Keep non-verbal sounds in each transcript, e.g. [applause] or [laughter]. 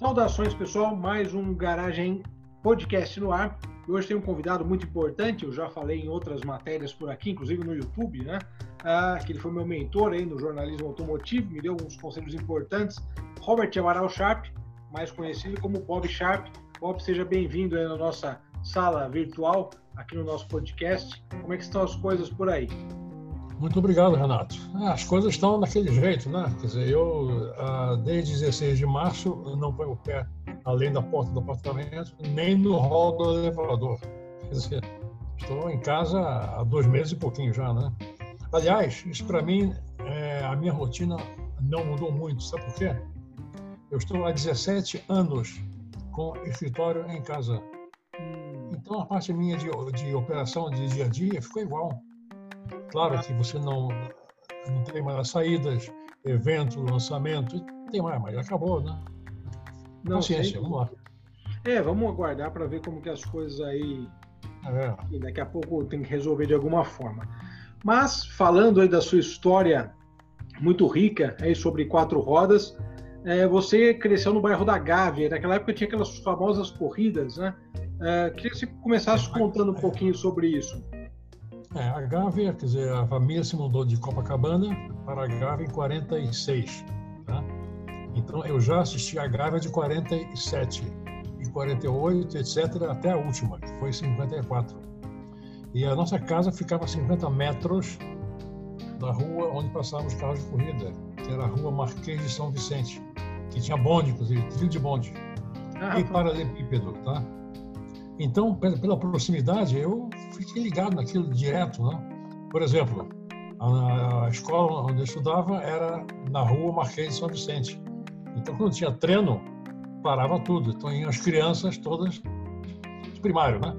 Saudações, pessoal. Mais um Garagem Podcast no ar. Hoje tem um convidado muito importante. Eu já falei em outras matérias por aqui, inclusive no YouTube, né? Ah, que ele foi meu mentor aí no jornalismo automotivo, me deu uns conselhos importantes. Robert Amaral Sharp, mais conhecido como Bob Sharp. Bob, seja bem-vindo aí na nossa sala virtual, aqui no nosso podcast. Como é que estão as coisas por aí? Muito obrigado, Renato. Ah, as coisas estão daquele jeito, né? Quer dizer, eu, ah, desde 16 de março, não ponho o pé além da porta do apartamento, nem no hall do elevador. Quer dizer, estou em casa há dois meses e pouquinho já, né? Aliás, isso para mim, é, a minha rotina não mudou muito. Sabe por quê? Eu estou há 17 anos com escritório em casa. Então, a parte minha de, de operação de dia a dia ficou igual. Claro que você não, não tem mais saídas, evento, lançamento, tem mais, mas acabou, né? Não, Paciência, vamos lá. É, vamos aguardar para ver como que as coisas aí. É. Daqui a pouco tem que resolver de alguma forma. Mas, falando aí da sua história muito rica aí sobre quatro rodas, é, você cresceu no bairro da Gávea, naquela época tinha aquelas famosas corridas, né? É, queria que você começasse contando um pouquinho sobre isso. É, a Gávea, quer dizer, a família se mudou de Copacabana para a Gávea em 46. Tá? Então eu já assisti a Gávea de 47 e 48, etc., até a última, que foi 54. E a nossa casa ficava a 50 metros da rua onde passavam os carros de corrida, que era a rua Marquês de São Vicente, que tinha bonde, inclusive, trilho de bonde. Ah, e paralelepípedo, tá? Então, pela proximidade, eu fiquei ligado naquilo direto, né? Por exemplo, a, a escola onde eu estudava era na rua Marquês de São Vicente. Então, quando tinha treino, parava tudo. Então, iam as crianças todas, primário, né?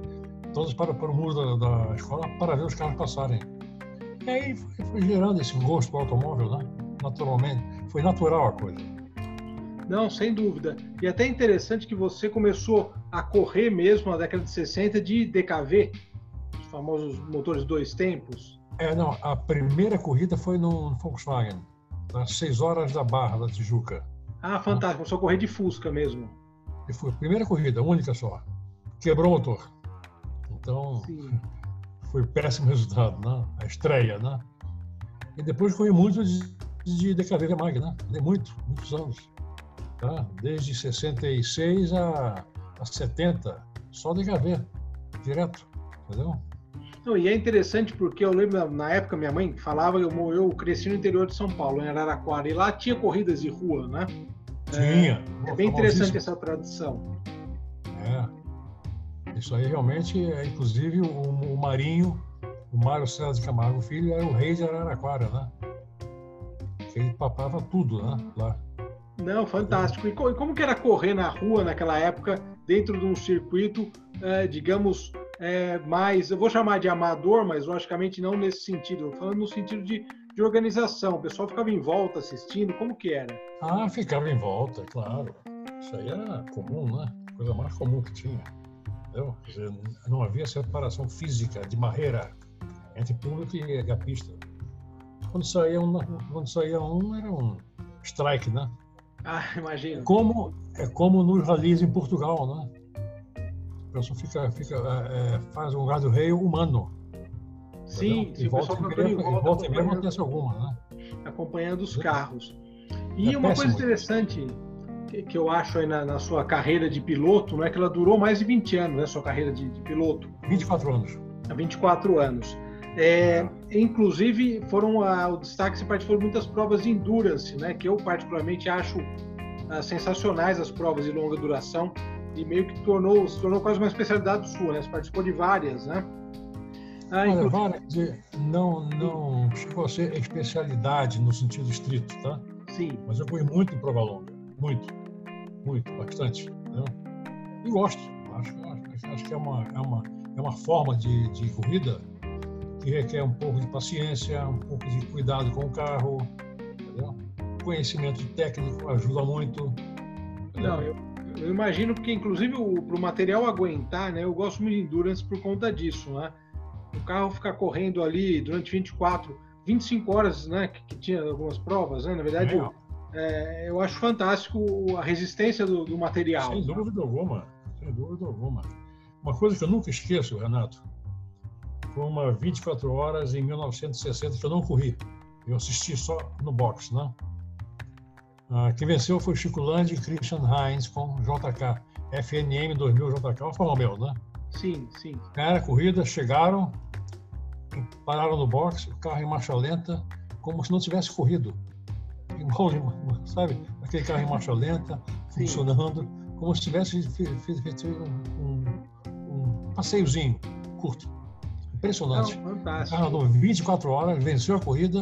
Todas para, para o muro da, da escola para ver os carros passarem. E aí foi, foi gerando esse gosto pelo automóvel, né? Naturalmente. Foi natural a coisa. Não, sem dúvida. E até interessante que você começou a correr mesmo na década de 60 de DKV, famosos motores dois tempos. É, não, a primeira corrida foi no Volkswagen, às 6 horas da Barra da Tijuca. Ah, fantástico, a correr de Fusca mesmo. E foi a primeira corrida, única só. Quebrou o motor. Então, Sim. [laughs] foi péssimo resultado, né? A estreia, né? E depois corri muito de, de DKV Mag, né? Muito, muitos anos tá? desde 66 a, a 70, só de HV, direto, entendeu? Não, e é interessante porque eu lembro, na época, minha mãe falava, eu, eu cresci no interior de São Paulo, em Araraquara, e lá tinha corridas de rua, né? Tinha. É, é bem interessante essa tradição. É. Isso aí realmente é, inclusive, o, o Marinho, o Mário César de Camargo Filho, era o rei de Araraquara, né? Ele papava tudo, né? Lá. Não, fantástico. E como que era correr na rua naquela época, dentro de um circuito, é, digamos, é, mais, eu vou chamar de amador, mas logicamente não nesse sentido, falando no sentido de, de organização. O pessoal ficava em volta assistindo, como que era? Ah, ficava em volta, claro. Isso aí era comum, né? Coisa mais comum que tinha. Entendeu? Não havia separação física de barreira entre público e pista. Quando saía um, quando saía um era um strike, né? Ah, [laughs] imagino. Como, é como nos ralis em Portugal, né? O pessoal fica, fica, é, é faz um gado rei humano. Sim, e volta, e volta, volta e meia acontece alguma, né? Acompanhando os carros. E é uma coisa interessante que, que, eu acho aí na, na, sua carreira de piloto, não é que ela durou mais de 20 anos, né? Sua carreira de, de piloto. 24 anos. Há 24 anos. É, inclusive, foram a, o destaque se participou de muitas provas de endurance, né, que eu particularmente acho ah, sensacionais as provas de longa duração e meio que tornou, se tornou quase uma especialidade sua, né? Você participou de várias, né? Ah, Olha, várias, não, não chegou a ser especialidade no sentido estrito, tá? Sim. Mas eu fui muito em prova longa, muito, muito, bastante. Né? E gosto, acho, acho, acho que é uma, é uma, é uma forma de, de corrida que requer um pouco de paciência, um pouco de cuidado com o carro, entendeu? Conhecimento técnico ajuda muito. Entendeu? Não, eu, eu, imagino porque, inclusive, para o material aguentar, né? Eu gosto muito de endurance por conta disso, né? O carro ficar correndo ali durante 24, 25 horas, né? Que, que tinha algumas provas, né? Na verdade, é. é, eu acho fantástico a resistência do, do material. Sem dúvida alguma, sem dúvida alguma. Uma coisa que eu nunca esqueço, Renato, uma 24 horas em 1960 que eu não corri. Eu assisti só no box, né? Ah, quem venceu foi Chico Landi e Christian Heinz com JK. FNM 2000 JK, Alfa Romeo, né? Sim, sim. Cara, a corrida, chegaram, pararam no box, o carro em marcha lenta, como se não tivesse corrido. Igual, [laughs] sabe? Aquele carro em marcha lenta, sim. funcionando, como se tivesse feito um, um passeiozinho curto. Impressionante. Não, fantástico. O carro andou 24 horas, venceu a corrida,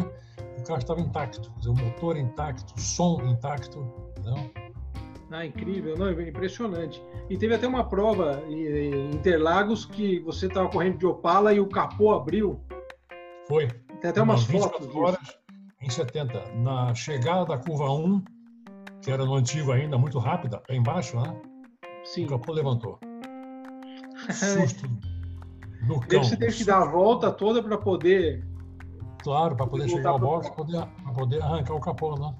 o carro estava intacto, dizer, o motor intacto, o som intacto. Não? Ah, incrível, não, impressionante. E teve até uma prova em Interlagos que você estava correndo de Opala e o capô abriu. Foi. Tem até umas fotos disso. horas em 70, na chegada da curva 1, que era no antigo ainda, muito rápida, para embaixo, né? Sim. O capô levantou. [laughs] Susto no cão. Você teve que dar a volta toda para poder. Claro, para poder chegar ao box, para poder, poder arrancar o capô, né?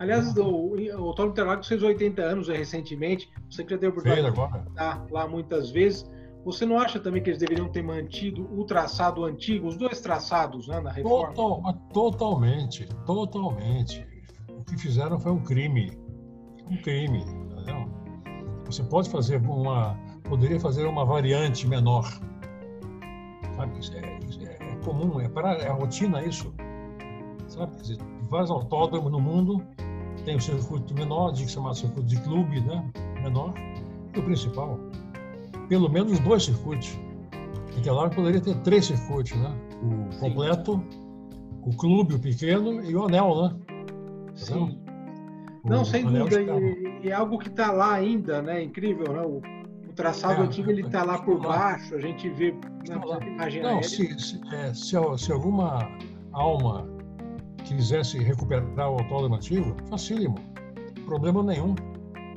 Aliás, o, o Interlagos fez 80 anos recentemente. Você que já deu oportunidade de estar lá muitas vezes. Você não acha também que eles deveriam ter mantido o traçado antigo, os dois traçados né, na reforma? Total, totalmente, totalmente. O que fizeram foi um crime. Um crime. Entendeu? Você pode fazer uma. Poderia fazer uma variante menor Sabe? Isso é, isso é, é comum, é, para, é a rotina isso. Sabe? Dizer, vários autódromos no mundo tem o circuito menor, de que chamado circuito de clube, né? menor, e o principal. Pelo menos dois circuitos. Naquela hora poderia ter três circuitos, né? O Sim. completo, o clube, o pequeno e o anel, né? Sim. O Não, sem dúvida. E, e, é algo que está lá ainda, né? Incrível, né? O, o traçado é, antigo ele está lá por baixo, a gente vê na Não, se, se, é, se, se, alguma alma quisesse recuperar o autódromo antigo, facílimo, problema nenhum.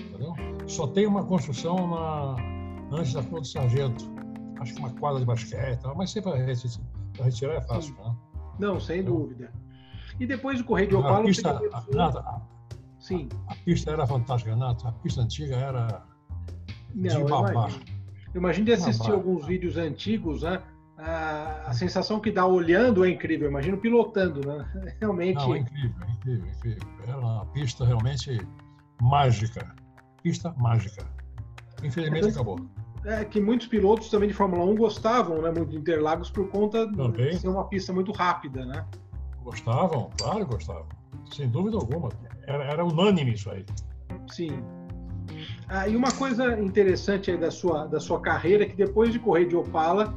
Entendeu? Só tem uma construção na, antes da Rua do Sargento, acho que uma quadra de basquete, mas sempre para retirar é fácil. Né? Não, sem então, dúvida. E depois do Correio de Opala... A pista, a, a, Sim. A, a, pista era fantástica, Nato. A pista antiga era não, de babar. Eu imagino de assistir babar. alguns vídeos antigos, né? A, a, sensação que dá olhando é incrível. Imagino pilotando, né? [laughs] Realmente. Não, é incrível, é incrível, é incrível. Era uma pista realmente mágica. Pista mágica. Infelizmente então, acabou. É que muitos pilotos também de Fórmula 1 gostavam, né, muito de Interlagos por conta também. de ser uma pista muito rápida, né? Gostavam, claro, gostavam. Sem dúvida alguma. Era, era unânime isso aí. Sim. Ah, e uma coisa interessante da sua, da sua carreira que depois de correr de Opala,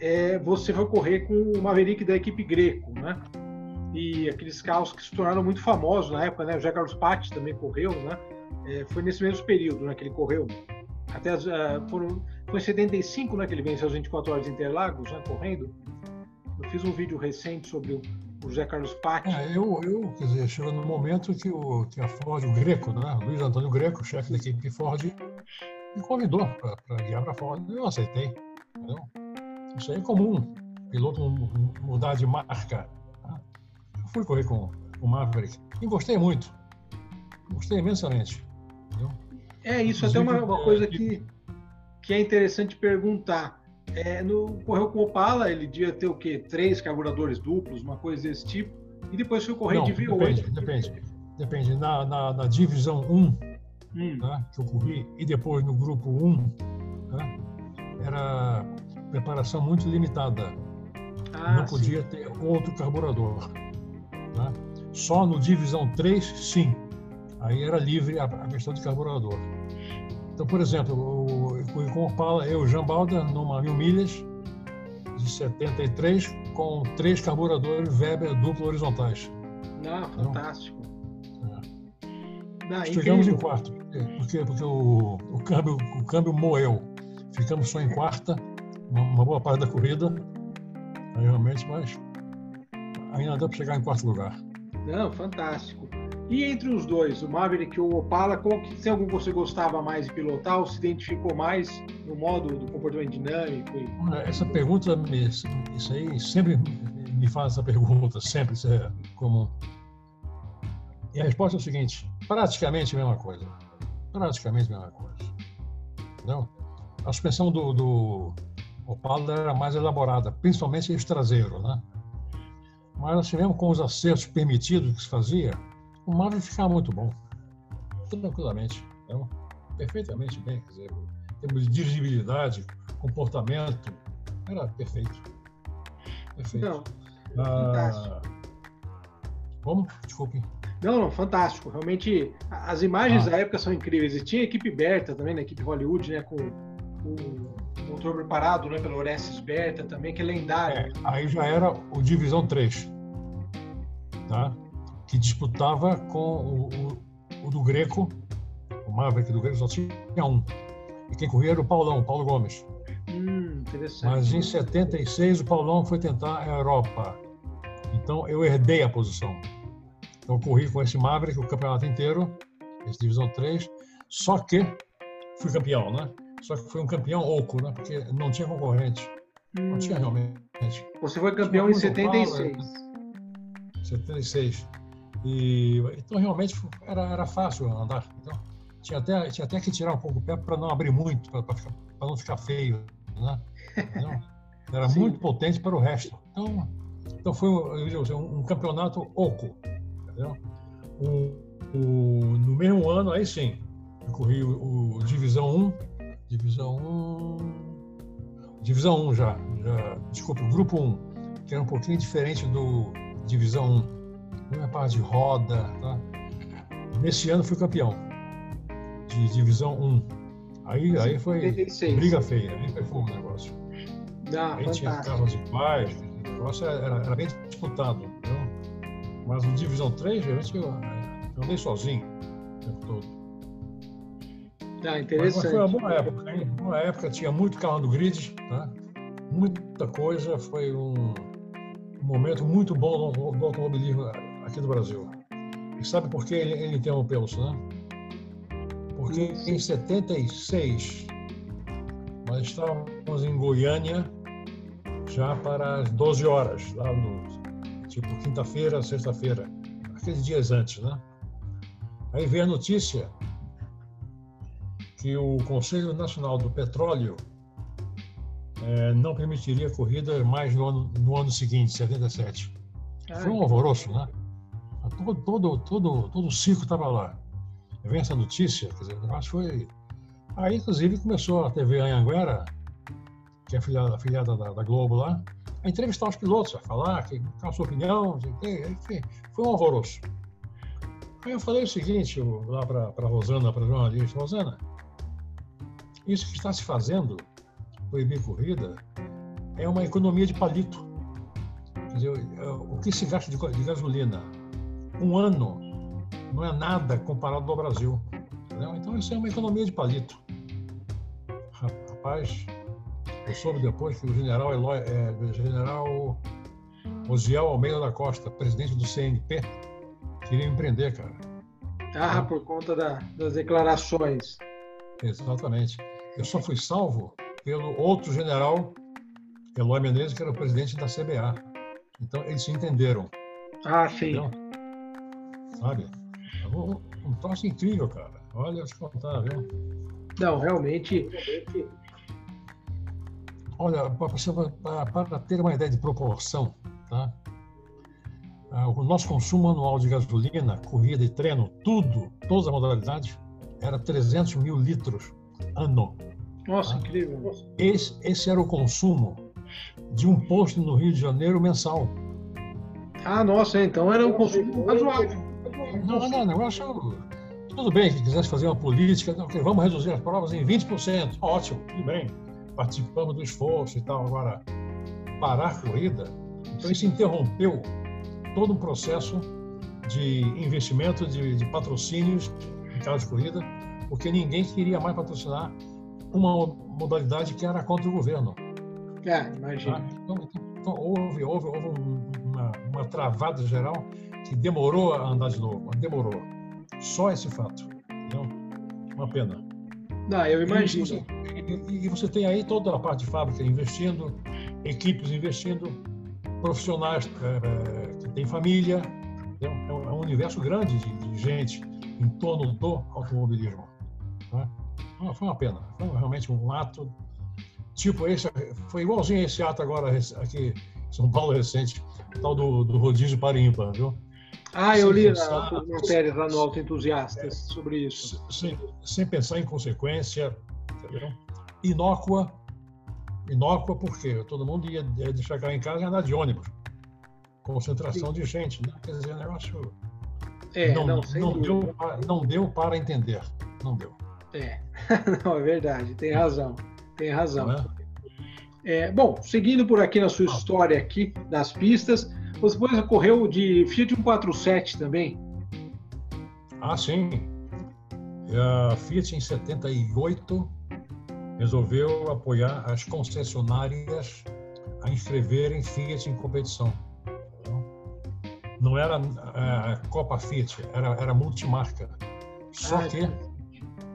é, você foi correr com o Maverick da equipe Greco, né? E aqueles carros que se tornaram muito famosos na época, né? O José Carlos Patti também correu, né? É, foi nesse mesmo período né, que ele correu. Até as, uh, foram, foi em 75 né, que ele venceu as 24 horas de Interlagos, né, correndo. Eu fiz um vídeo recente sobre o, o José Carlos Patti. É, eu, eu, quer dizer, chegou no momento que, o, que a Ford, o Greco, né, Luiz Antônio Greco, chefe da equipe Ford, me convidou para guiar para a Ford. Eu aceitei. Entendeu? Isso aí é comum, piloto mudar de marca. Tá? Eu fui correr com o Maverick e gostei muito. Gostei imensamente. Entendeu? É, isso Inclusive, até uma, uma coisa que, que é interessante perguntar. É, no correu com o Opala, ele devia ter o quê? Três carburadores duplos, uma coisa desse tipo. E depois foi correr Não, de V8. Depende, depende. Depende. Na, na, na divisão 1, hum. né, que eu corri, e depois no grupo 1, né, era preparação muito limitada. Ah, Não podia sim. ter outro carburador. Né? Só no divisão 3, sim. Aí era livre a, a questão de carburador. Então, por exemplo, o, o, com o Opala, eu, Jean Balda, numa mil milhas de 73, com três carburadores Weber duplo horizontais. Ah, fantástico. Então, é. Chegamos em quarto, porque, porque o, o, câmbio, o câmbio moeu. Ficamos só em quarta, uma, uma boa parte da corrida, realmente, mas ainda deu para chegar em quarto lugar. Não, fantástico. E entre os dois, o Maverick e o Opala, qual que, tem algum você gostava mais de pilotar ou se identificou mais no modo do comportamento dinâmico? E... Essa pergunta, isso aí sempre me faz essa pergunta, sempre isso é comum. E a resposta é o seguinte: praticamente a mesma coisa. Praticamente a mesma coisa. Entendeu? A suspensão do, do Opala era mais elaborada, principalmente esse traseiro, né? Mas assim mesmo com os acertos permitidos que se fazia, o Marvel ficava muito bom. Tranquilamente. Então, perfeitamente bem. Quer dizer, em termos de dirigibilidade, comportamento, era perfeito. Perfeito. Não, ah, como? Desculpe. Não, não, fantástico. Realmente, as imagens ah. da época são incríveis. E tinha equipe Berta também, na equipe Hollywood, né? Com o motor preparado né, pelo Orestes Berta também, que é lendário. É, aí já era o Divisão 3, tá? Que disputava com o, o, o do Greco, o Maverick do Greco só tinha um. E quem corria era o Paulão, o Paulo Gomes. Hum, interessante. Mas em 76 o Paulão foi tentar a Europa. Então eu herdei a posição. Então eu corri com esse Maverick o campeonato inteiro, esse Divisão 3, só que fui campeão, né? Só que foi um campeão oco, né? Porque não tinha concorrente. Hum. Não tinha hum. realmente. Você foi campeão em 76. Paulo, 76. E, então, realmente, era, era fácil andar. Então, tinha, até, tinha até que tirar um pouco o pé para não abrir muito, para não ficar feio. Né? Então, era [laughs] Sim. muito potente para o resto. Então, então foi um, um campeonato oco. Entendeu? O, o, no mesmo ano, aí sim, eu corri o, o Divisão 1, Divisão 1. Divisão 1 já, já. Desculpa, o Grupo 1, que era um pouquinho diferente do Divisão 1 uma parte de roda. Tá? Nesse ano fui campeão de divisão 1. Aí, aí foi 76. briga feia, aí foi fogo o negócio. Ah, aí tinha carros de paz, o negócio era, era, bem disputado. Entendeu? Mas no divisão 3, realmente eu, eu andei sozinho o tempo todo. Ah, interessante. Mas, mas foi uma boa época, hein? Uma época tinha muito carro no grid, tá? muita coisa, foi um, um momento muito bom do, do automobilismo aqui do Brasil. E sabe por que ele, ele interrompeu-se, né? Porque em 76 nós estávamos em Goiânia já para as 12 horas, lá no tipo quinta-feira, sexta-feira, aqueles dias antes, né? Aí veio a notícia que o Conselho Nacional do Petróleo é, não permitiria corrida mais no ano, no ano seguinte, 77. Foi um alvoroço, né? Todo, todo, todo, todo o circo estava lá. Vem essa notícia, quer dizer, acho que foi. Aí, inclusive, começou a TV Anhanguera, que é afiliada, afiliada da, da, Globo lá, a entrevistar os pilotos, a falar, que, qual a sua opinião, enfim, foi um alvoroço. Aí eu falei o seguinte eu, lá para a Rosana, para a jornalista, Rosana, isso que está se fazendo, proibir corrida, é uma economia de palito. Quer dizer, o que se gasta de, de gasolina um ano não é nada comparado ao Brasil. Entendeu? Então, isso é uma economia de palito. Rapaz, eu soube depois que o general, Eloy, é, general Osiel Almeida da Costa, presidente do CNP, queria empreender, cara. Ah, por conta da, das declarações. Exatamente. Eu só fui salvo pelo outro general, Eloy Menezes, que era o presidente da CBA. Então, eles se entenderam. Ah, sim. Entendeu? Sabe? Um, troço incrível, cara. Olha, eu te contar, viu? Não, realmente. Olha, para ter uma ideia de proporção, tá? Ah, o nosso consumo anual de gasolina, corrida e treino, tudo, todas as modalidades, era 300 mil litros ano. Nossa, tá? incrível. Esse, esse era o consumo de um posto no Rio de Janeiro mensal. Ah, nossa, então era um consumo razoável. Não, não, eu acho. Tudo bem que quisesse fazer uma política, okay, vamos reduzir as provas em 20%. Ótimo, tudo bem. Participamos do esforço e tal. Agora, parar a corrida, então isso interrompeu todo um processo de investimento, de, de patrocínios em carro de corrida, porque ninguém queria mais patrocinar uma modalidade que era contra o governo. É, imagina. Tá? Então, então, então, houve, houve, houve uma, uma travada geral que demorou a andar de novo, demorou. Só esse fato. Entendeu? Uma pena. Não, eu imagino. E você, e, você tem aí toda a parte de fábrica investindo, equipes investindo, profissionais é, que têm família. É um, é um universo grande de, de gente em torno do automobilismo. Né? Foi uma pena. Foi realmente um ato tipo esse. Foi igualzinho esse ato agora aqui em São Paulo recente, tal do, do rodízio para ímpar, viu? Ah, eu li pensar, as matérias lá no Auto Entusiastas é, sobre isso. Sem, sem pensar em consequência, entendeu? inócua. Inócua porque todo mundo ia de chegar em casa e andar de ônibus. Concentração Sim. de gente, né? Quer dizer, negócio. É, não, não, não deu, não deu para entender. Não deu. É, [laughs] não, é verdade, tem razão. Tem razão. É? É, bom, seguindo por aqui na sua história aqui das pistas, você depois correu de Fiat 147 também? Ah, sim. A Fiat em 78 resolveu apoiar as concessionárias a inscreverem Fiat em competição. Não era a é, Copa Fiat, era, era multimarca. Só ah, que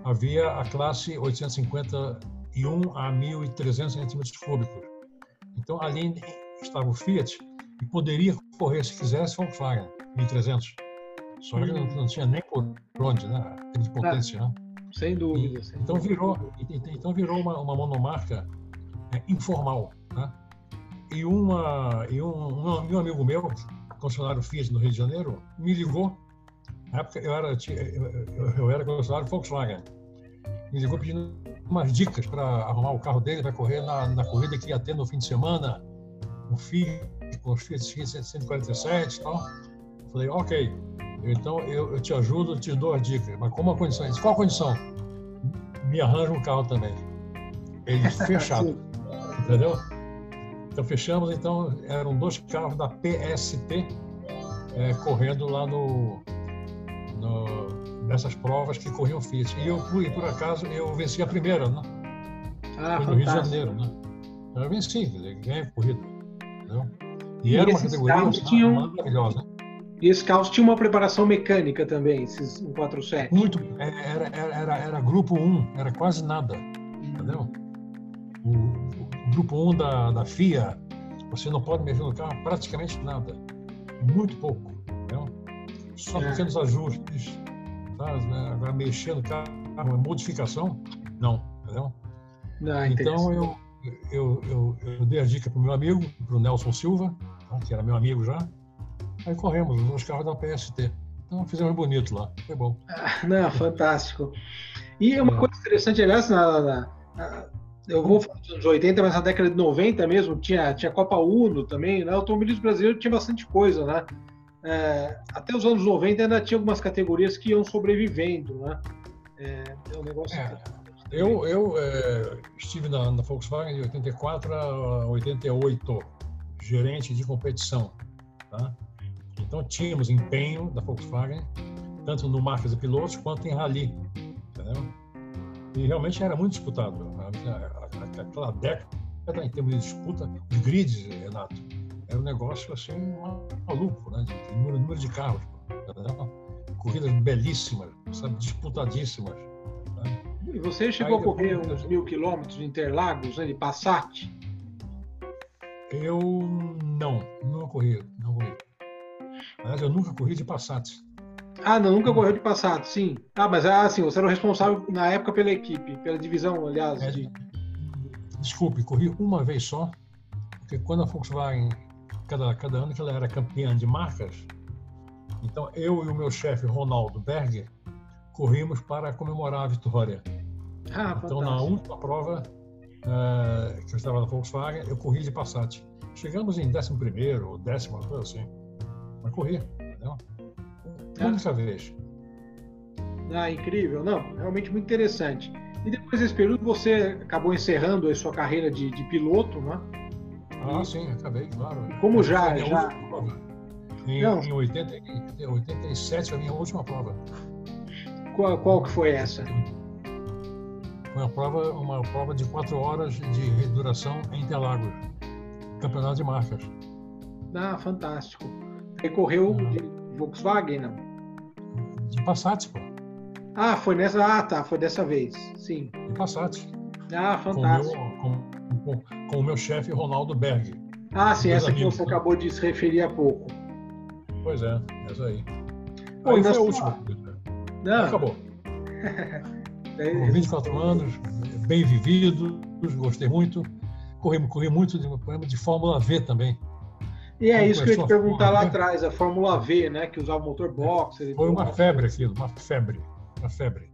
havia a classe 851 a 1.300 centímetros cúbicos. Então, ali estava o Fiat e poderia correr, se quisesse, Volkswagen 1.300. Só que não, não, tinha nem por onde, né? de potência, né? Sem dúvida. E, sem então virou, então virou uma, uma monomarca é, informal, né? E uma e um, um, um amigo meu, funcionário Fiat no Rio de Janeiro, me ligou. Na época eu era eu, eu era concessionário Volkswagen. Me ligou pedindo umas dicas para arrumar o carro dele para correr na, na corrida que ia ter no fim de semana, um Fiat com os Fiat 147 e tal. Falei, ok. Então eu, eu te ajudo, eu te dou as dicas. Mas como a condição? Disse, qual a condição? Me arranja um carro também. Ele [laughs] fechado. entendeu? Então fechamos, então eram dois carros da PST é, correndo lá no, no, nessas provas que corriam Fiat. E eu fui, por acaso, eu venci a primeira, né? Ah, Foi no Rio de Janeiro, né? Eu venci, ganhei a corrida. Entendeu? E, e era uma categoria tinham... maravilhosa. E esse carros tinha uma preparação mecânica também, esses 147? Muito. É, era, era, era, era grupo 1, era quase nada. Entendeu? O, o grupo 1 da, da FIA, você não pode mexer no carro praticamente nada. Muito pouco. Entendeu? Só é. pequenos ajustes. Tá? Agora, mexer no carro, modificação, não. Entendeu? Ah, então, eu, eu, eu, eu, dei a dica para o meu amigo, para o Nelson Silva, tá? que era meu amigo já Aí corremos, os carros da PST. Então fizemos bonito lá, foi bom. Ah, não, fantástico. E uma é. coisa interessante, aliás, na, na, na, eu vou falar dos anos 80, mas na década de 90 mesmo, tinha, tinha Copa Uno também, né? O automobilismo brasileiro tinha bastante coisa, né? É, até os anos 90 ainda tinha algumas categorias que iam sobrevivendo, né? É, é um negócio. É, eu eu é, estive na, na Volkswagen de 84 a 88, gerente de competição, tá? Então tínhamos empenho da Volkswagen, tanto no marcas de pilotos quanto em rally. Entendeu? E realmente era muito disputado. Aquela década, em termos de disputa, os grids, Renato, era um negócio assim maluco, né? De número, número de carros. Entendeu? Corridas belíssimas, sabe? disputadíssimas. Né? E você chegou a correr uns mil quilômetros de Interlagos, né, de Passat? Eu não, não corri, não corri. Aliás, eu nunca corri de Passat. Ah, não, nunca correu de Passat, sim. Ah, mas ah, sim, você era o responsável na época pela equipe, pela divisão, aliás. É, de... Desculpe, corri uma vez só, porque quando a Volkswagen, cada, cada ano que ela era campeã de marcas, então eu e o meu chefe, Ronaldo Berger, corrimos para comemorar a vitória. Ah, então, fantástico. na última prova uh, que eu estava na Volkswagen, eu corri de Passat. Chegamos em 11 ou décimo, coisa assim. Mas correr, entendeu? Única vez. Ah, incrível. Não, realmente muito interessante. E depois desse período você acabou encerrando a sua carreira de, de piloto, né? Ah, e... sim, acabei, claro. Como já? já... Em, em 80, 87 a minha última prova. Qual, qual que foi essa? Foi uma prova, uma prova de quatro horas de duração em Interlagos. Campeonato de marcas. Ah, fantástico. Recorreu de Volkswagen, não? De Passat, pô. Ah, foi nessa. Ah, tá, foi dessa vez, sim. De Passat. Ah, fantástico. Com, meu, com, com, com o meu chefe, Ronaldo Berg. Ah, sim, essa que você acabou de se referir há pouco. Pois é, essa aí. Aí foi a última. Não. Acabou. [laughs] Com 24 anos, bem vividos, gostei muito. Corri, corri muito de, de Fórmula V também. E é isso que eu ia te perguntar lá atrás, a Fórmula V, né? Que usava motor boxer. Foi uma febre aquilo, uma febre. Uma febre.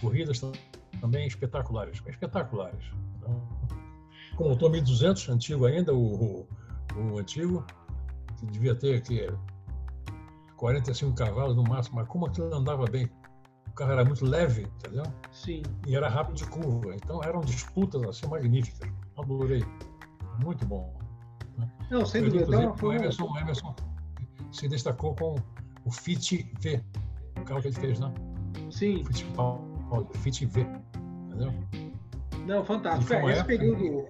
Corridas também espetaculares. Espetaculares. Então, com o motor 1200, antigo ainda, o, o, o antigo, que devia ter aqui 45 cavalos no máximo, mas como aquilo andava bem, o carro era muito leve, entendeu? Sim. E era rápido de curva, então eram disputas assim magníficas. Adorei. Muito bom. Né? Não, sem dúvida. O, Emerson, o Emerson se destacou com o Fit V, o carro que ele fez, né? Sim. O Fit V, entendeu? Não, fantástico. É, esse período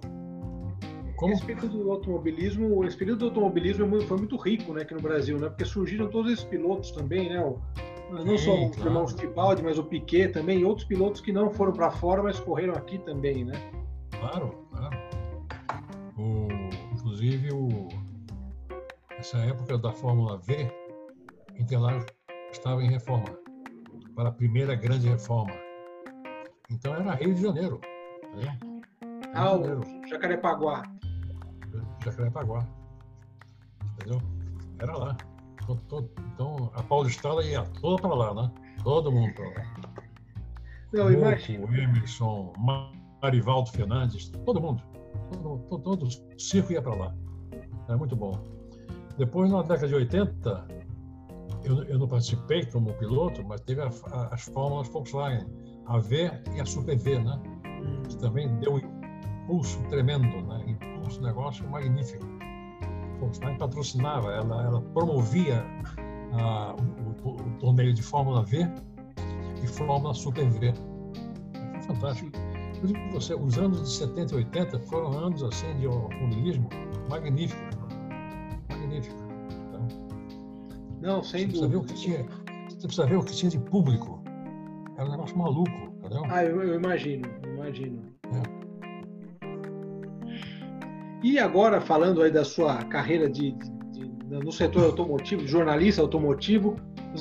como? Esse período do automobilismo, esse período do automobilismo foi muito rico, né, aqui no Brasil, né? Porque surgiram todos esses pilotos também, né? O, não só o claro. irmão Fittipaldi, mas o Piquet também, e outros pilotos que não foram para fora, mas correram aqui também, né? Claro, claro. O, inclusive, o, essa época da Fórmula V, Interlagos estava em reforma, para a primeira grande reforma. Então era Rio de Janeiro. Né? Ah, o Jacarepaguá. Jacarepaguá. Entendeu? Era lá. Então, a Paulistana ia toda para lá, né? Todo mundo para lá. Não, imagina. O Emerson, Marivaldo Fernandes, todo mundo. Todo, todo, todo o circo ia para lá. Era muito bom. Depois, na década de 80, eu, eu não participei como piloto, mas teve a, a, as fórmulas Volkswagen, a V e a Super V, né? Que também deu um impulso tremendo, né? um negócio magnífico. Volkswagen patrocinava, ela, ela promovia ah, o, o, o, torneio de Fórmula V e Fórmula Super V. Foi fantástico. Você, os anos de 70 e 80 foram anos assim de automobilismo magníficos. Magníficos. Então, Não, sem você dúvida. Precisa ver o que tinha, você precisa ver o que tinha de público. Era um negócio maluco, entendeu? Ah, eu, eu imagino, eu imagino. E agora, falando aí da sua carreira de, de, de, no setor automotivo, de jornalista automotivo,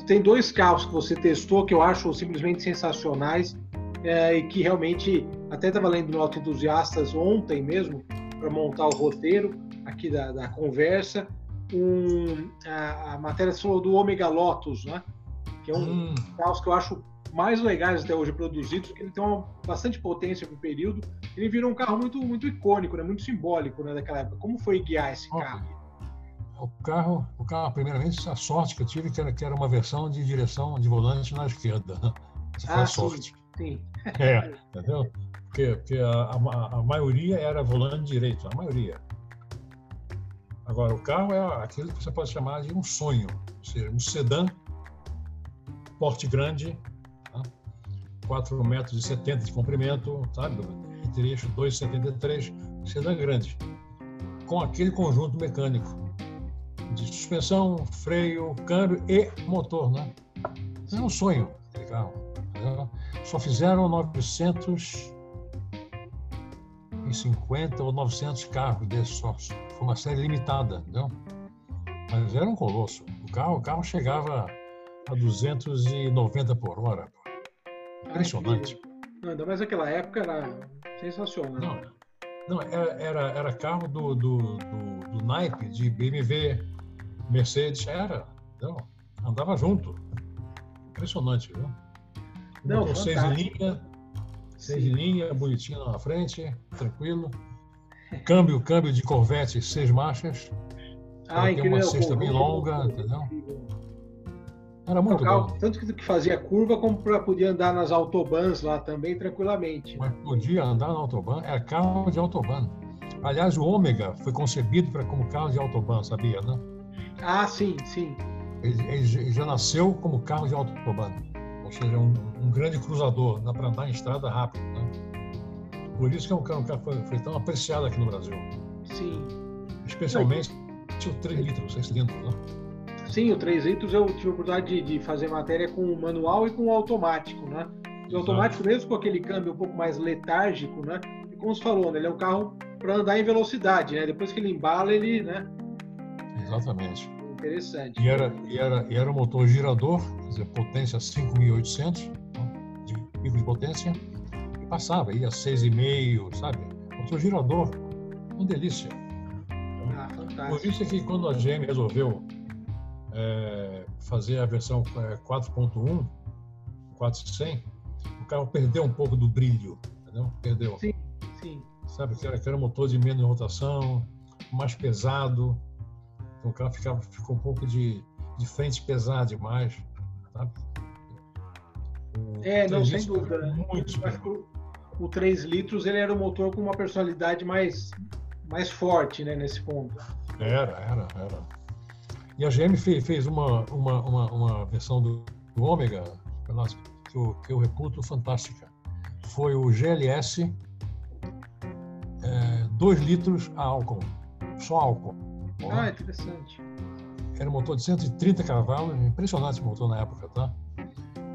tem dois carros que você testou que eu acho simplesmente sensacionais é, e que realmente, até estava lendo no Auto Entusiastas ontem mesmo, para montar o roteiro aqui da, da conversa, um, a, a matéria falou do Omega Lotus, né? que é um hum. carro que eu acho mais legais até hoje produzidos, porque ele tem uma bastante potência para o período. Ele virou um carro muito, muito icônico, né? muito simbólico né? daquela época. Como foi guiar esse carro? O carro, o carro, primeiramente, a sorte que eu tive que era, que era uma versão de direção de volante na esquerda. Essa foi ah, a sorte. Sim. sim. [laughs] É, entendeu? Porque, porque a, a, a, maioria era volante direito, a maioria. Agora, o carro é aquilo que você pode chamar de um sonho, ou seja, um sedã, porte grande, 4 metros e 70 de comprimento, sabe? Eixo 2,73, sedã grande, com aquele conjunto mecânico de suspensão, freio, câmbio e motor, né? É um sonho aquele carro. Só fizeram 950 ou 900 carros desse só. Foi uma série limitada, entendeu? Mas era um colosso. O carro, o carro chegava a 290 por hora. Impressionante. Não, ainda mais naquela época era sensacional. Não, não era, era, era carro do, do, do, do naipe de BMW, Mercedes, era. Não, andava junto. Impressionante, viu? Não, Motor seis em linha, seis em linha, bonitinho na frente, tranquilo. Câmbio, câmbio de Corvette, seis marchas. Ah, tem uma cesta bem longa, entendeu? Era muito bom. Tanto que fazia curva como para poder andar nas autobans lá também tranquilamente. Mas podia andar na autoban, era carro de autoban. Aliás, o Ômega foi concebido para como carro de autoban, sabia, né? Ah, sim, sim. Ele, ele já nasceu como carro de autoban, ou seja, um, um grande cruzador, dá para andar em estrada rápido, né? Por isso que é um carro, carro foi, foi, tão apreciado aqui no Brasil. Sim. Especialmente o 3 litros, 6 cilindros, né? Sim, o 3 litros eu tive a oportunidade de, de fazer matéria com o manual e com o automático, né? O automático, mesmo com aquele câmbio um pouco mais letárgico, né? E como você falou, né? ele é um carro para andar em velocidade, né? Depois que ele embala, ele, né? Exatamente. Interessante. E era, e era, e era um motor girador, quer dizer, potência 5.800, de pico de potência, e passava, ia 6,5, sabe? Motor girador, uma delícia. Ah, fantástico. Por isso é que quando a GM resolveu é, fazer a versão 4.1, 400, o carro perdeu um pouco do brilho, entendeu? Perdeu. Sim, sim. Sabe, que era, que era um motor de menos rotação, mais pesado, então o carro ficava, ficou um pouco de, de frente pesada demais, sabe? O é, não, sem dúvida. Muito o, o 3 litros ele era um motor com uma personalidade mais, mais forte, né, nesse ponto. Era, era, era. E a GM fez, fez uma, uma, uma, uma versão do, do Ômega, que eu, que eu reputo fantástica. Foi o GLS 2 é, litros a álcool, só álcool. Ah, interessante. Era um motor de 130 cavalos, impressionante esse motor na época, tá?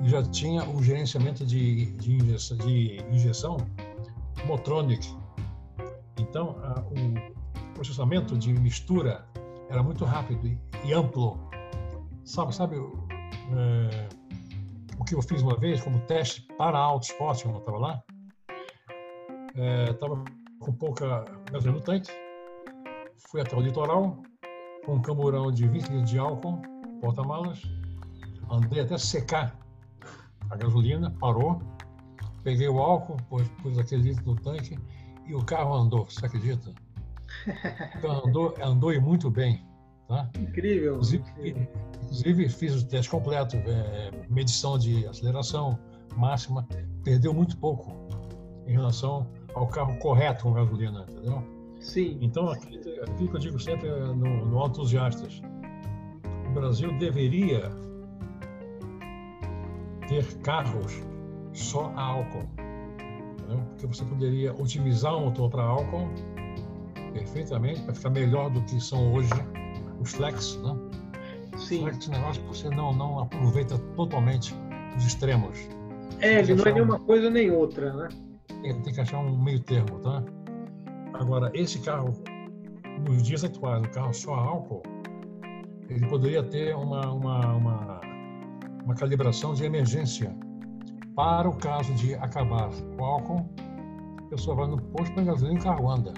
E já tinha o gerenciamento de, de, injeção, de injeção Motronic. Então, a, o processamento de mistura era muito rápido e, amplo. Sabe, sabe é, o que eu fiz uma vez como teste para auto esporte, quando eu estava lá? Estava é, com pouca gasolina no tanque, fui até o litoral com um camburão de 20 litros de álcool, porta-malas, andei até secar a gasolina, parou, peguei o álcool, pus, pus aquele litro no tanque e o carro andou, você acredita? [laughs] O carro andou, andou e muito bem. Tá? Incrível. Inclusive, inclusive fiz o teste completo, é, medição de aceleração máxima, perdeu muito pouco em relação ao carro correto com gasolina, entendeu? Sim. Então, aqui, que eu digo sempre é no, no Entusiastas, o Brasil deveria ter carros só a álcool. Né? Porque você poderia otimizar o motor para álcool perfeitamente, para ficar melhor do que são hoje os flex. Né? Sim. Flex negócio você não, não aproveita totalmente os extremos. É, ele não é nenhuma um... coisa nem outra, né? Tem, tem que achar um meio termo, tá? Agora, esse carro, nos dias atuais, o carro só álcool, ele poderia ter uma, uma, uma, uma calibração de emergência para o caso de acabar o álcool, a pessoa vai no posto para gasolina e o carro anda.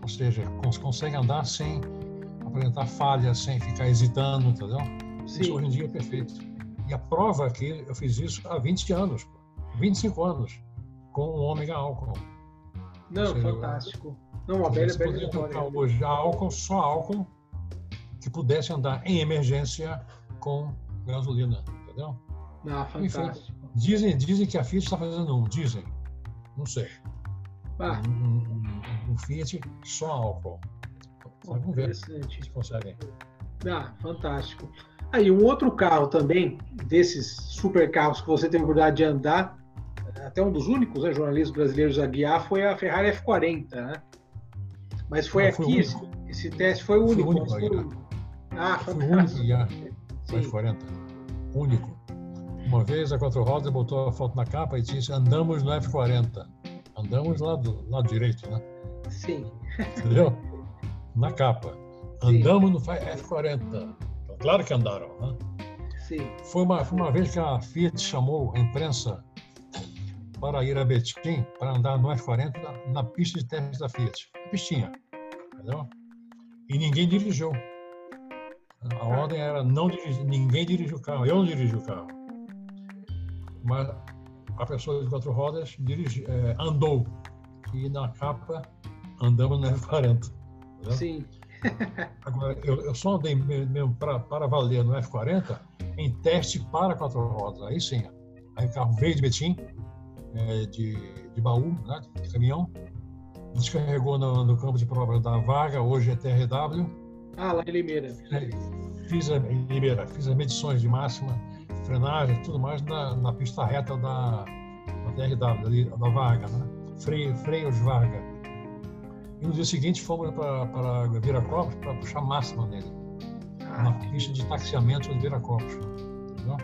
Ou seja, consegue andar sem apresentar falhas, sem ficar hesitando, entendeu? Sim. Isso hoje em dia é perfeito. E a prova é que eu fiz isso há 20 anos, 25 anos, com o ômega álcool. Não, seja, fantástico. Não, uma bela, bela história. Hoje, álcool, só álcool que pudesse andar em emergência com gasolina, entendeu? Ah, fantástico. Enfim, dizem, dizem que a Fiat está fazendo um, dizem. Não sei. Ah. Um, um, um, Fiat só álcool. Vamos ver se conseguem. Ah, fantástico. Aí, um outro carro também, desses super carros que você tem a oportunidade de andar, até um dos únicos né, jornalistas brasileiros a guiar foi a Ferrari F40, né? Mas foi aqui, esse, esse, teste foi o único. Foi o único ah, foi fantástico. o único guiar F40. Único. Uma vez a Quatro Rodas botou a foto na capa e disse: andamos no F40. Andamos lá do lado direito, né? Sim. Entendeu? [laughs] Na capa. Andamos Sim. no F40. Claro que andaram, né? Sim. Foi uma, foi uma vez que a Fiat chamou a imprensa para ir a Betim para andar no F40 na, na pista de teste da Fiat. Pistinha. Entendeu? E ninguém dirigiu. A ordem era não dirigir, ninguém dirige o carro. Eu não dirigi o carro. Mas a pessoa de quatro rodas dirigi, é, andou. E na capa andamos no F40. Entendeu? Sim. [laughs] Agora, eu, eu só andei mesmo para, para valer no F40 em teste para quatro rodas. Aí sim. Aí o carro veio de Betim, é, de, de baú, né, de caminhão. Descarregou no, no campo de prova da vaga, hoje é TRW. Ah, lá em Limeira. É, fiz a, em Limeira, fiz as medições de máxima, frenagem, tudo mais na, na pista reta da, da TRW, ali, da vaga, né? Freio, freios vaga. E no dia seguinte fomos para Viracopos para puxar máxima nele, ah, na pista de taxiamento de Viracopos. Entendeu?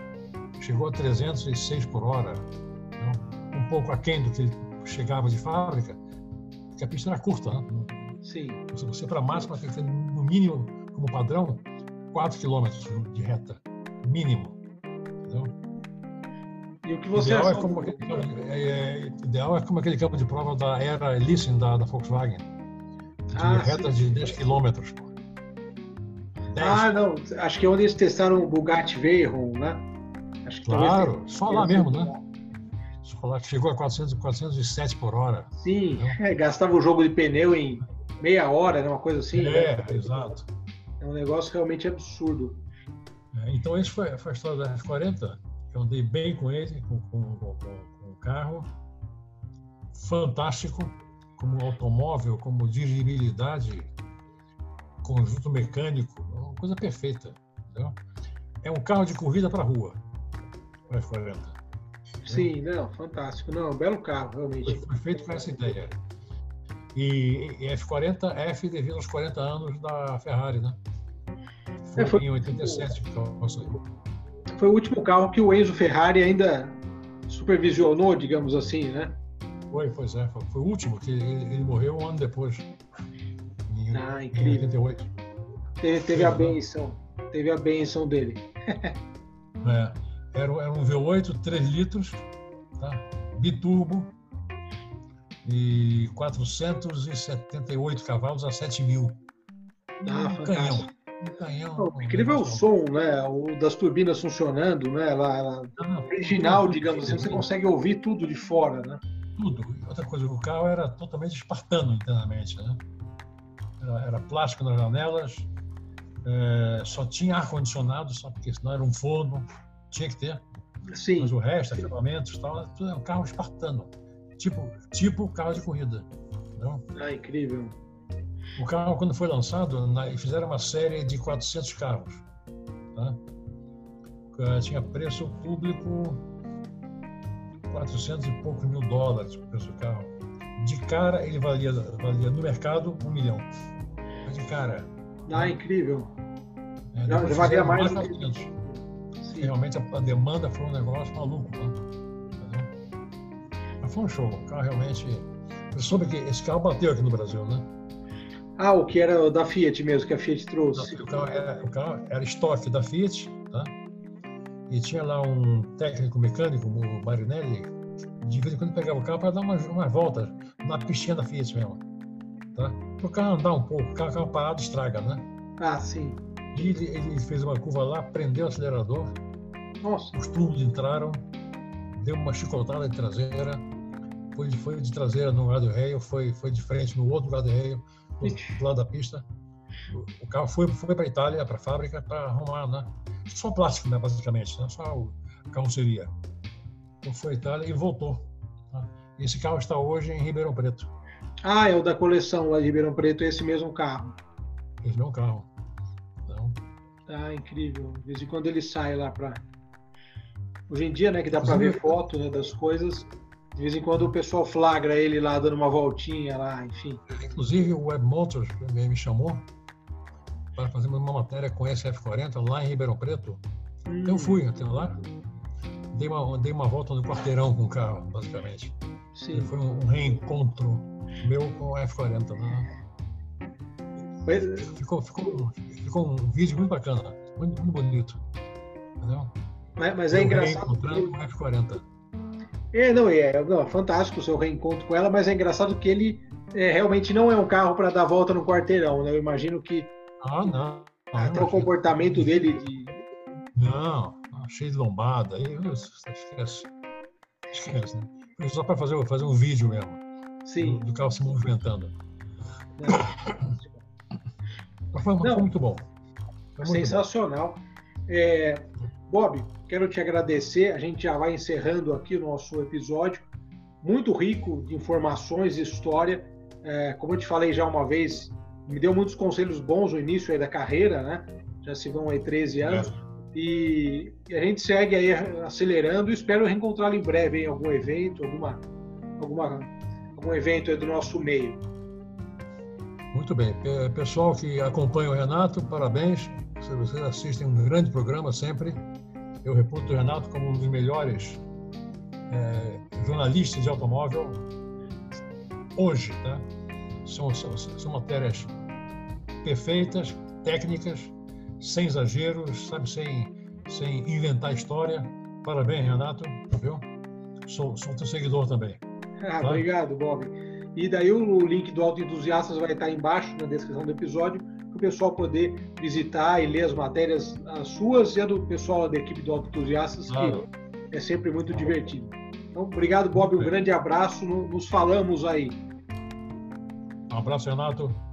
Chegou a 306 por hora, um pouco aquém do que chegava de fábrica, porque a pista era curta, né? Sim. Se você para máxima tem que ter, no mínimo, como padrão, 4 quilômetros de reta, mínimo. Entendeu? E o que você ideal, é achou? como aquele, é, é, ideal é como aquele campo de prova da era Elysium da, da Volkswagen. De Ah, retas de 10 quilômetros. pô. 10, Ah, não. Acho que é onde eles testaram o Bugatti Veyron, né? Acho que claro, só lá mesmo, né? Só lá que chegou a 400, 407 por hora. Sim, é, gastava o jogo de pneu em meia hora, né? Uma coisa assim. né? É, exato. É um negócio realmente absurdo. É, então, esse foi, foi a história da F40. Eu andei bem com ele, com, com, com, com o carro. Fantástico, como automóvel, como dirigibilidade, conjunto mecânico, uma coisa perfeita. Entendeu? É um carro de corrida para rua, o F40. Sim, não, fantástico. Não, belo carro, realmente. Foi feito com essa ideia. E, e F40, F devido aos 40 anos da Ferrari, né? Foi, É, foi- em 87 que o carro saiu. Foi o último carro que o Enzo Ferrari ainda supervisionou, digamos assim, né? Foi, pois é. Foi, foi o último, que ele, ele morreu um ano depois. Em, Ah, em incrível. 88. Teve, teve a Sim, benção. Teve a benção dele. [laughs] É, era, era um V8, 3 litros, tá? biturbo, e 478 cavalos a 7 mil. Ah, um canhão. Um canhão. Não, incrível é o som, né? O das turbinas funcionando, né? Ela, ela- Ah, original, digamos assim, você consegue ouvir tudo de fora, né? Tudo. Outra coisa, o carro era totalmente espartano internamente, né? Era, era plástico nas janelas, eh, só tinha ar-condicionado, só porque senão era um forno, tinha que ter. Sim. Mas o resto, equipamentos tal, tudo é um carro espartano. Tipo, tipo carro de corrida. Entendeu? Ah, incrível. O carro, quando foi lançado, na- fizeram uma série de 400 carros. Tá? Eh, Tinha preço público 400 e poucos mil dólares o preço do carro. De cara, ele valia, valia no mercado um milhão. De cara. Ah, incrível. né, Já- depois já valia mais do 400. Sim. Realmente a, a demanda foi um negócio maluco. Né? Mas foi um show. O carro realmente. Eu soube que esse carro bateu aqui no Brasil, né? Ah, o que era da Fiat mesmo, que a Fiat trouxe. O carro era, o carro era estoque da Fiat? E tinha lá um técnico mecânico, o Marinelli, de vez em quando pegava o carro para dar umas, umas voltas na pistinha da Fiat mesmo, tá? Para o carro andar um pouco, o carro, carro parado estraga, né? Ah, sim. E ele, ele fez uma curva lá, prendeu o acelerador, Nossa, os tubos entraram, deu uma chicotada de traseira, foi de, foi de traseira no guarda-reio, foi, foi de frente no outro guarda-reio, do Ixi. outro lado da pista. O- O carro foi, foi para a Itália, para a fábrica, para arrumar, né? Só plástico, né, basicamente, né? só a carroceria. Então foi à Itália e voltou. tá? Esse carro está hoje em Ribeirão Preto. Ah, é o da coleção lá de Ribeirão Preto, esse mesmo carro. Esse é um carro. Então, Ah, incrível. De vez em quando ele sai lá pra. Hoje em dia, né, que dá pra ver foto né, das coisas, de vez em quando o pessoal flagra ele lá dando uma voltinha lá, enfim. Inclusive, o Web Motors me me chamou para fazer uma matéria com esse F40 lá em Ribeirão Preto. Hum, Eu fui até lá, dei uma, dei uma volta no quarteirão com o carro, basicamente. Sim. Foi um, reencontro meu com o F40. Né? Mas- Ficou, ficou, ficou um vídeo muito bacana, muito, muito bonito. Entendeu? Mas, mas é Eu engraçado. reencontrando com o F40. É, não, é, não, é fantástico o seu reencontro com ela, mas é engraçado que ele é, realmente não é um carro para dar volta no quarteirão, né? Eu imagino que Ah, não. até não, o comportamento dele de. Não, cheio de lombada. Aí, esquece. Esquece, né? Foi Só para fazer, fazer um vídeo mesmo, do, Sim. do carro se movimentando. né? Mas foi, foi Não. muito bom. Foi muito bom. Sensacional. É, Bob, quero te agradecer. A gente já vai encerrando aqui o nosso episódio. Muito rico de informações e história. É, como eu te falei já uma vez, me deu muitos conselhos bons no início aí da carreira, né? Já se vão aí 13 anos. E, e a gente segue aí acelerando. Espero reencontrá-lo em breve em algum evento, alguma, alguma, algum evento aí do nosso meio. Muito bem. Pe- Pessoal que acompanha o Renato, parabéns. Vocês assistem um grande programa sempre. Eu reputo o Renato como um dos melhores eh, jornalistas de automóvel hoje. Tá? São, são, são matérias perfeitas, técnicas, sem exageros, sabe, sem, sem inventar história. Parabéns, Renato, viu? Sou, sou teu seguidor também. Ah, tá? Obrigado, Bob. E daí o link do Auto Entusiastas vai estar embaixo na descrição do episódio para o pessoal poder visitar e ler as matérias as suas e a do pessoal da equipe do Auto Entusiastas, claro. que é sempre muito divertido. Então, obrigado, Bob. Um grande abraço. Nos falamos aí. Um abraço, Renato.